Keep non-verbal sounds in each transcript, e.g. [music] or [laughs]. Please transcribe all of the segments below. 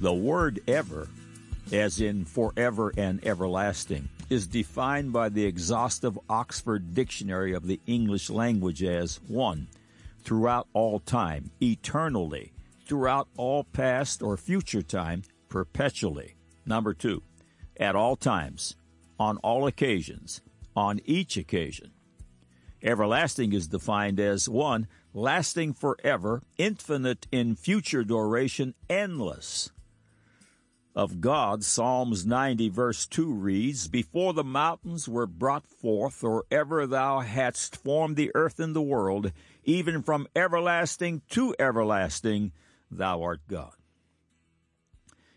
The word ever, as in forever and everlasting, is defined by the exhaustive Oxford Dictionary of the English language as 1. Throughout all time, eternally, throughout all past or future time, perpetually. Number 2. At all times, on all occasions, on each occasion. Everlasting is defined as 1. Lasting forever, infinite in future duration, endless of God, Psalms 90 verse 2 reads, Before the mountains were brought forth, or ever thou hadst formed the earth and the world, even from everlasting to everlasting, thou art God.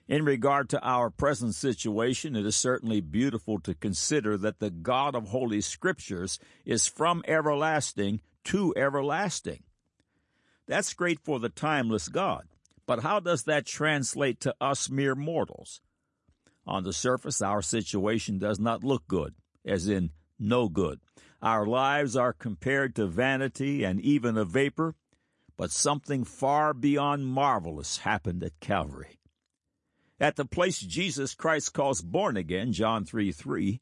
In regard to our present situation, it is certainly beautiful to consider that the God of Holy Scriptures is from everlasting to everlasting. That's great for the timeless God. But how does that translate to us mere mortals? On the surface, our situation does not look good, as in no good. Our lives are compared to vanity and even a vapor, but something far beyond marvelous happened at Calvary. At the place Jesus Christ calls born again, John 3 3,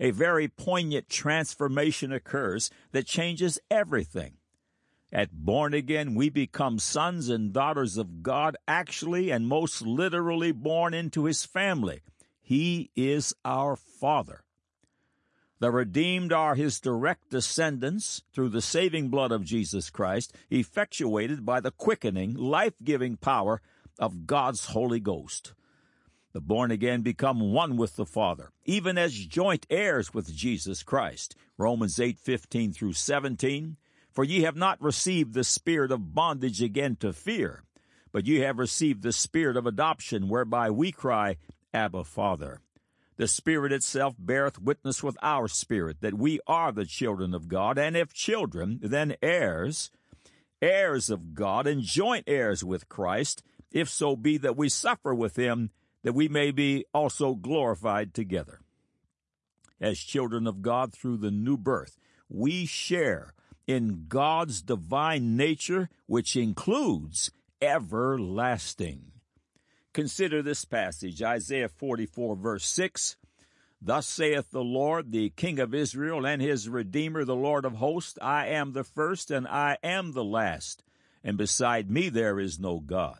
a very poignant transformation occurs that changes everything. At born again, we become sons and daughters of God, actually and most literally born into His family. He is our Father. The redeemed are His direct descendants through the saving blood of Jesus Christ, effectuated by the quickening, life giving power of God's Holy Ghost. The born again become one with the Father, even as joint heirs with Jesus Christ. Romans 8 15 through 17. For ye have not received the spirit of bondage again to fear, but ye have received the spirit of adoption, whereby we cry, Abba, Father. The Spirit itself beareth witness with our spirit that we are the children of God, and if children, then heirs, heirs of God, and joint heirs with Christ, if so be that we suffer with him, that we may be also glorified together. As children of God through the new birth, we share in God's divine nature, which includes everlasting. Consider this passage, Isaiah 44, verse 6. Thus saith the Lord, the King of Israel, and his Redeemer, the Lord of hosts, I am the first, and I am the last, and beside me there is no God.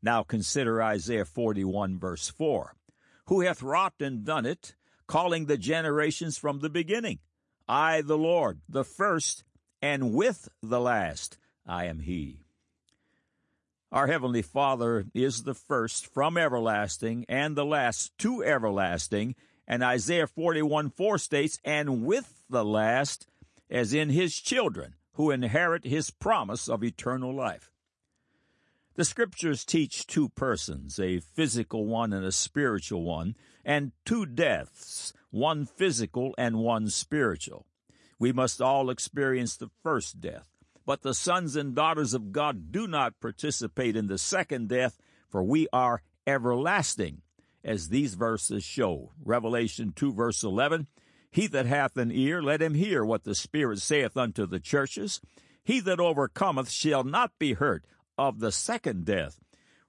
Now consider Isaiah 41, verse 4. Who hath wrought and done it, calling the generations from the beginning? I, the Lord, the first, and with the last I am He. Our Heavenly Father is the first from everlasting and the last to everlasting, and Isaiah 41 4 states, and with the last, as in His children who inherit His promise of eternal life. The scriptures teach two persons, a physical one and a spiritual one, and two deaths, one physical and one spiritual. We must all experience the first death. But the sons and daughters of God do not participate in the second death, for we are everlasting, as these verses show. Revelation 2 verse 11, He that hath an ear, let him hear what the Spirit saith unto the churches. He that overcometh shall not be hurt of the second death.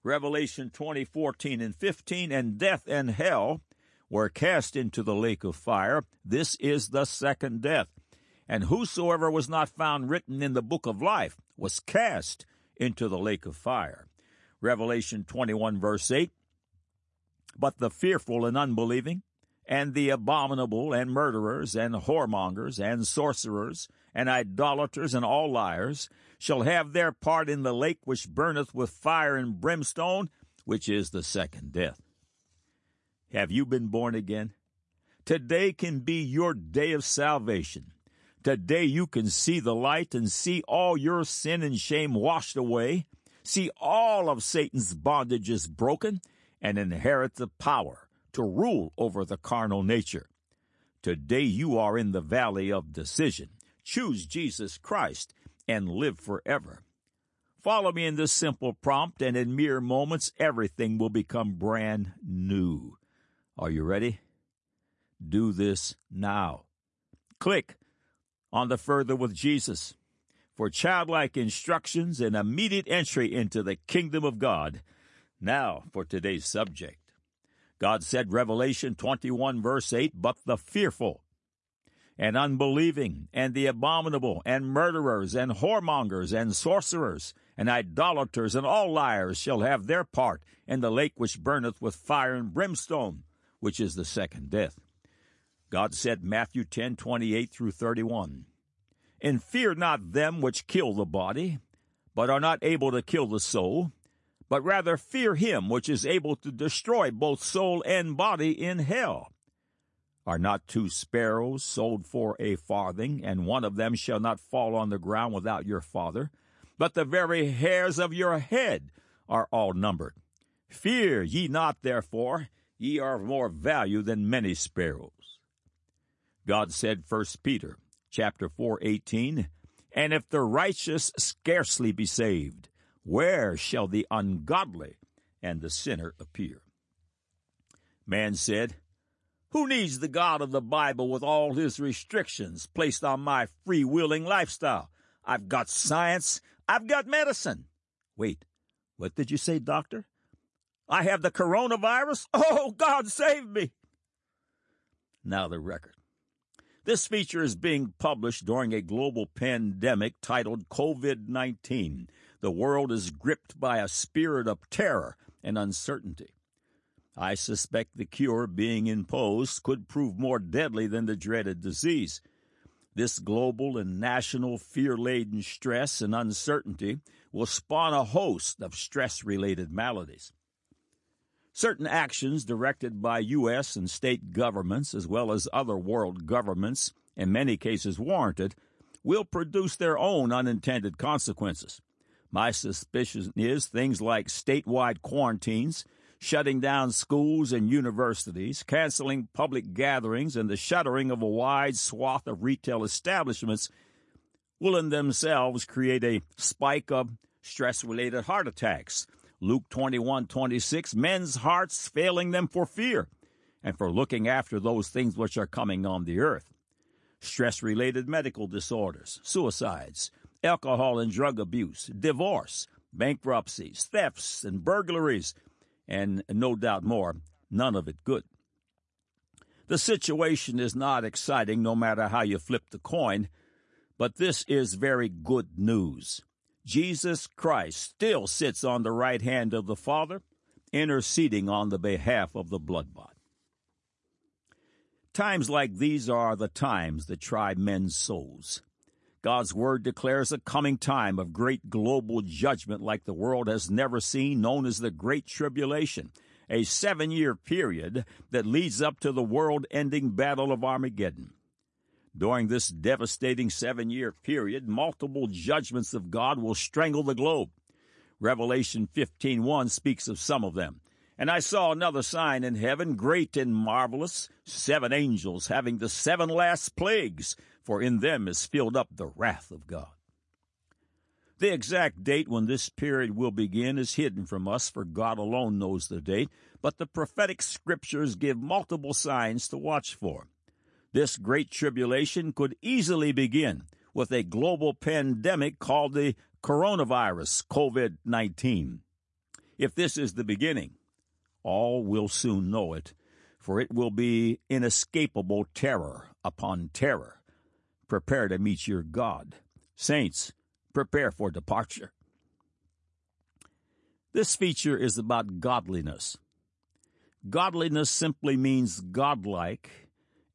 Revelation 20, 14 and 15, and death and hell were cast into the lake of fire. This is the second death and whosoever was not found written in the book of life was cast into the lake of fire. Revelation 21 verse 8. But the fearful and unbelieving, and the abominable, and murderers, and whoremongers, and sorcerers, and idolaters, and all liars, shall have their part in the lake which burneth with fire and brimstone, which is the second death. Have you been born again? Today can be your day of salvation. Today you can see the light and see all your sin and shame washed away, see all of Satan's bondages broken, and inherit the power to rule over the carnal nature. Today you are in the valley of decision. Choose Jesus Christ and live forever. Follow me in this simple prompt, and in mere moments, everything will become brand new. Are you ready? Do this now. Click on the Further with Jesus for childlike instructions and immediate entry into the kingdom of God. Now for today's subject. God said, Revelation 21, verse 8, but the fearful and unbelieving and the abominable and murderers and whoremongers and sorcerers and idolaters and all liars shall have their part in the lake which burneth with fire and brimstone, which is the second death. God said, Matthew 10, 28 through 31, And fear not them which kill the body, but are not able to kill the soul, but rather fear him which is able to destroy both soul and body in hell. Are not two sparrows sold for a farthing, and one of them shall not fall on the ground without your Father? But the very hairs of your head are all numbered. Fear ye not, therefore, ye are of more value than many sparrows. God said, 1 Peter chapter 4, 18, And if the righteous scarcely be saved, where shall the ungodly and the sinner appear? Man said, Who needs the God of the Bible with all his restrictions placed on my free willing lifestyle? I've got science, I've got medicine. Wait, what did you say, doctor? I have the coronavirus? [laughs] Oh, God save me! Now the record. This feature is being published during a global pandemic titled COVID 19 the world is gripped by a spirit of terror and uncertainty. I suspect the cure being imposed could prove more deadly than the dreaded disease. This global and national fear laden stress and uncertainty will spawn a host of stress related maladies. Certain actions directed by U.S. and state governments, as well as other world governments, in many cases warranted, will produce their own unintended consequences. My suspicion is things like statewide quarantines, shutting down schools and universities, canceling public gatherings, and the shuttering of a wide swath of retail establishments will in themselves create a spike of stress related heart attacks. Luke 21 26, men's hearts failing them for fear and for looking after those things which are coming on the earth. Stress related medical disorders, suicides, alcohol and drug abuse, divorce, bankruptcies, thefts, and burglaries, and no doubt more, none of it good. The situation is not exciting no matter how you flip the coin, but this is very good news. Jesus Christ still sits on the right hand of the Father, interceding on the behalf of the blood bought. Times like these are the times that try men's souls. God's word declares a coming time of great global judgment like the world has never seen, known as the Great Tribulation, a seven year period that leads up to the world ending Battle of Armageddon. During this devastating seven year period, multiple judgments of God will strangle the globe. Revelation 15:1 speaks of some of them. And I saw another sign in heaven, great and marvelous, seven angels having the seven last plagues, for in them is filled up the wrath of God. The exact date when this period will begin is hidden from us, for God alone knows the date, but the prophetic scriptures give multiple signs to watch for. This great tribulation could easily begin with a global pandemic called the coronavirus, COVID 19. If this is the beginning, all will soon know it, for it will be inescapable terror upon terror prepare to meet your God. Saints, prepare for departure. This feature is about godliness. Godliness simply means godlike,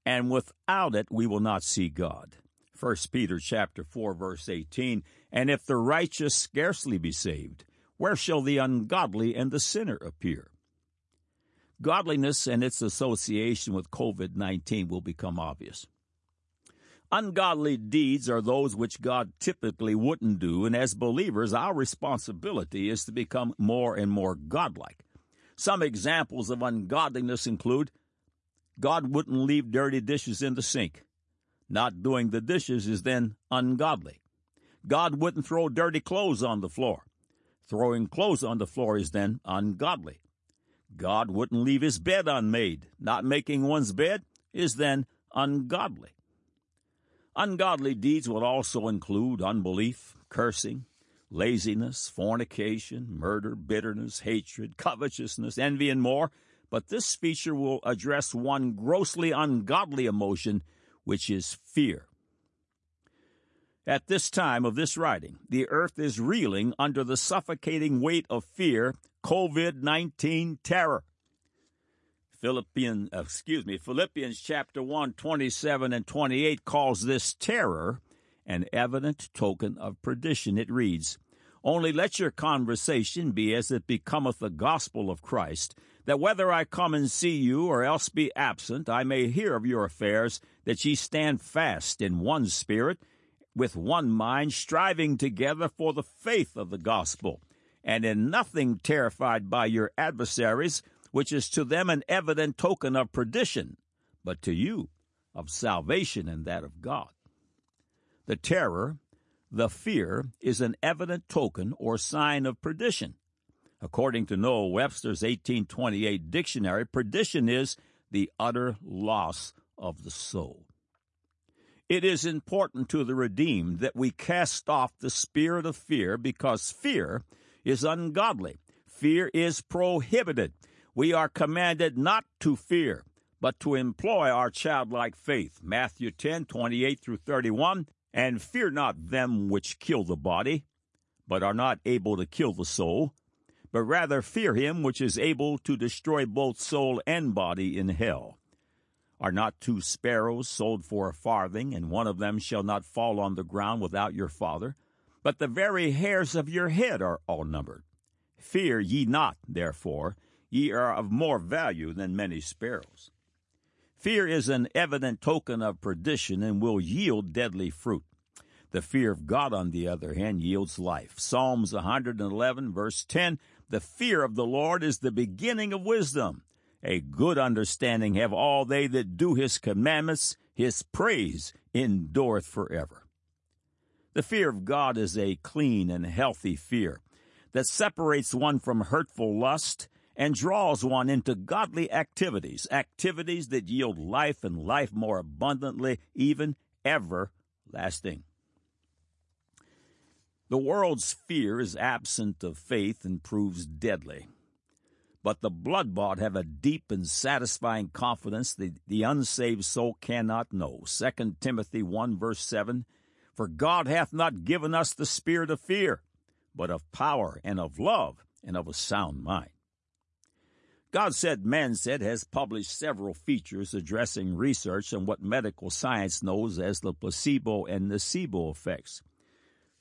and without it we will not see God. 1 Peter chapter 4 verse 18, and if the righteous scarcely be saved, where shall the ungodly and the sinner appear? Godliness and its association with COVID-19 will become obvious. Ungodly deeds are those which God typically wouldn't do, and as believers, our responsibility is to become more and more godlike. Some examples of ungodliness include God wouldn't leave dirty dishes in the sink. Not doing the dishes is then ungodly. God wouldn't throw dirty clothes on the floor. Throwing clothes on the floor is then ungodly. God wouldn't leave his bed unmade. Not making one's bed is then ungodly. Ungodly deeds would also include unbelief, cursing, laziness, fornication, murder, bitterness, hatred, covetousness, envy, and more. But this feature will address one grossly ungodly emotion, which is fear. At this time of this writing, the earth is reeling under the suffocating weight of fear, COVID 19 terror. Philippians, uh, excuse me, Philippians chapter 1, 27 and 28 calls this terror an evident token of perdition. It reads, Only let your conversation be as it becometh the gospel of Christ, that whether I come and see you or else be absent, I may hear of your affairs, that ye stand fast in one spirit, with one mind, striving together for the faith of the gospel, and in nothing terrified by your adversaries, which is to them an evident token of perdition, but to you of salvation and that of God. The terror, the fear, is an evident token or sign of perdition. According to Noah Webster's 1828 dictionary, perdition is the utter loss of the soul. It is important to the redeemed that we cast off the spirit of fear because fear is ungodly. Fear is prohibited. We are commanded not to fear, but to employ our childlike faith. Matthew 10, 28 through 31. And fear not them which kill the body, but are not able to kill the soul, but rather fear him which is able to destroy both soul and body in hell. Are not two sparrows sold for a farthing, and one of them shall not fall on the ground without your Father? But the very hairs of your head are all numbered. Fear ye not, therefore, ye are of more value than many sparrows. Fear is an evident token of perdition and will yield deadly fruit. The fear of God, on the other hand, yields life. Psalms 111, verse 10 The fear of the Lord is the beginning of wisdom. A good understanding have all they that do his commandments. His praise endureth forever. The fear of God is a clean and healthy fear that separates one from hurtful lust and draws one into godly activities, activities that yield life and life more abundantly, even everlasting. The world's fear is absent of faith and proves deadly. But the blood bought have a deep and satisfying confidence that the unsaved soul cannot know. 2 Timothy 1 verse 7 For God hath not given us the spirit of fear, but of power and of love and of a sound mind. God Said, Man Said has published several features addressing research on what medical science knows as the placebo and nocebo effects.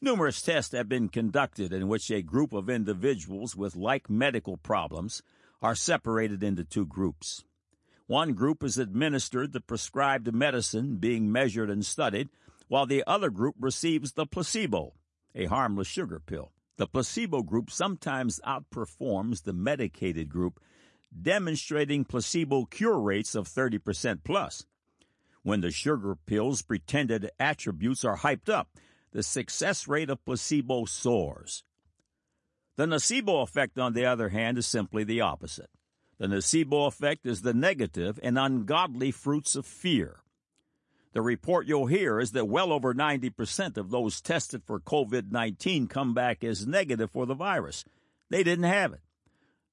Numerous tests have been conducted in which a group of individuals with like medical problems are separated into two groups. One group is administered the prescribed medicine being measured and studied, while the other group receives the placebo, a harmless sugar pill. The placebo group sometimes outperforms the medicated group demonstrating placebo cure rates of 30% plus. When the sugar pill's pretended attributes are hyped up, the success rate of placebo soars. The nocebo effect, on the other hand, is simply the opposite. The nocebo effect is the negative and ungodly fruits of fear. The report you'll hear is that well over 90% of those tested for COVID 19 come back as negative for the virus. They didn't have it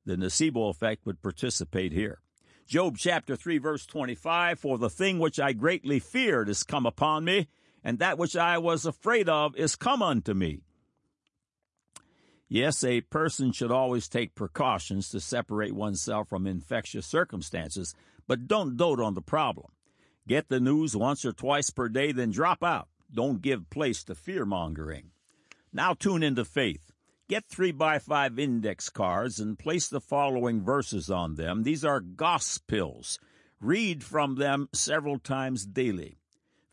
the nocebo effect would participate here. Job chapter 3 verse 25, For the thing which I greatly feared has come upon me, and that which I was afraid of is come unto me. Yes, a person should always take precautions to separate oneself from infectious circumstances, but don't dote on the problem. Get the news once or twice per day, then drop out. Don't give place to fear mongering. Now tune into faith. Get three by five index cards and place the following verses on them. These are gospels. Read from them several times daily.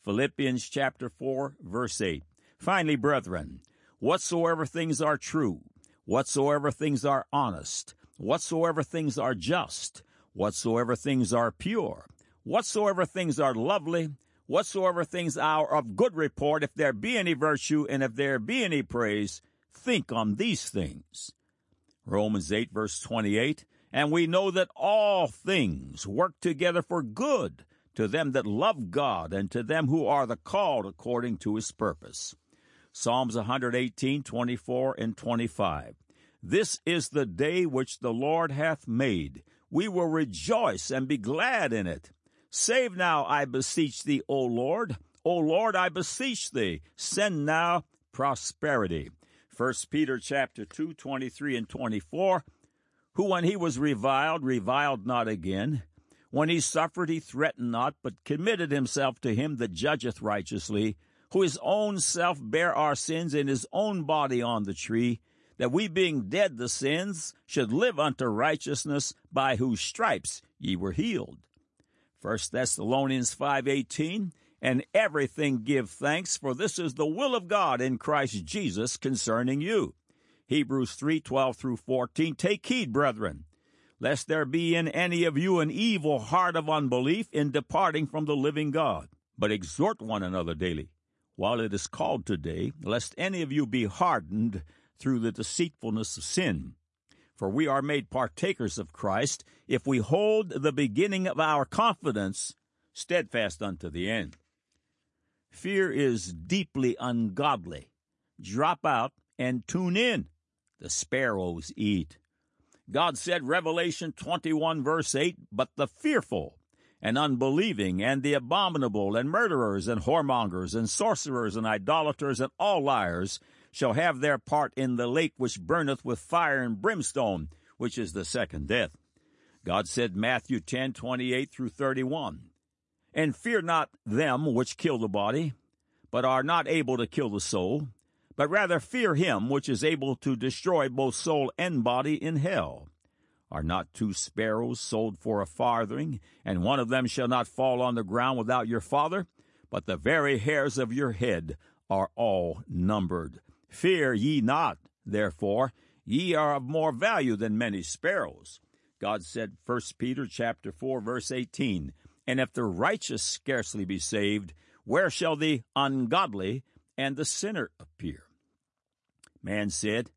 Philippians chapter 4, verse 8. Finally, brethren, whatsoever things are true, whatsoever things are honest, whatsoever things are just, whatsoever things are pure, whatsoever things are lovely, whatsoever things are of good report, if there be any virtue and if there be any praise, think on these things. Romans 8, verse 28 And we know that all things work together for good to them that love God and to them who are the called according to his purpose. Psalms 118, 24, and 25. This is the day which the Lord hath made. We will rejoice and be glad in it. Save now, I beseech thee, O Lord. O Lord, I beseech thee, send now prosperity. 1 Peter chapter 2, 23 and 24. Who when he was reviled, reviled not again. When he suffered, he threatened not, but committed himself to him that judgeth righteously, who his own self bare our sins in his own body on the tree, that we being dead to sins should live unto righteousness, by whose stripes ye were healed. 1 Thessalonians 5:18 and everything give thanks for this is the will of God in Christ Jesus concerning you. Hebrews 3:12 through 14 Take heed brethren lest there be in any of you an evil heart of unbelief in departing from the living God. But exhort one another daily, while it is called today, lest any of you be hardened through the deceitfulness of sin. For we are made partakers of Christ if we hold the beginning of our confidence steadfast unto the end. Fear is deeply ungodly. Drop out and tune in. The sparrows eat. God said, Revelation 21, verse 8, But the fearful and unbelieving and the abominable and murderers and whoremongers and sorcerers and idolaters and all liars shall have their part in the lake which burneth with fire and brimstone, which is the second death. God said, Matthew 10, 28 through 31, And fear not them which kill the body, but are not able to kill the soul, but rather fear him which is able to destroy both soul and body in hell. Are not two sparrows sold for a farthing, and one of them shall not fall on the ground without your Father? But the very hairs of your head are all numbered. Fear ye not, therefore, ye are of more value than many sparrows. God said, 1 Peter chapter 4, verse 18, And if the righteous scarcely be saved, where shall the ungodly and the sinner appear? Man said,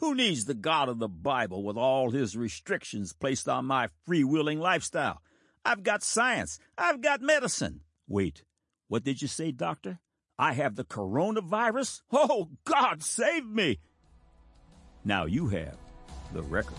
Who needs the God of the Bible with all his restrictions placed on my free-willing lifestyle? I've got science. I've got medicine. Wait, what did you say, doctor? I have the coronavirus? Oh, God, save me! Now you have the record.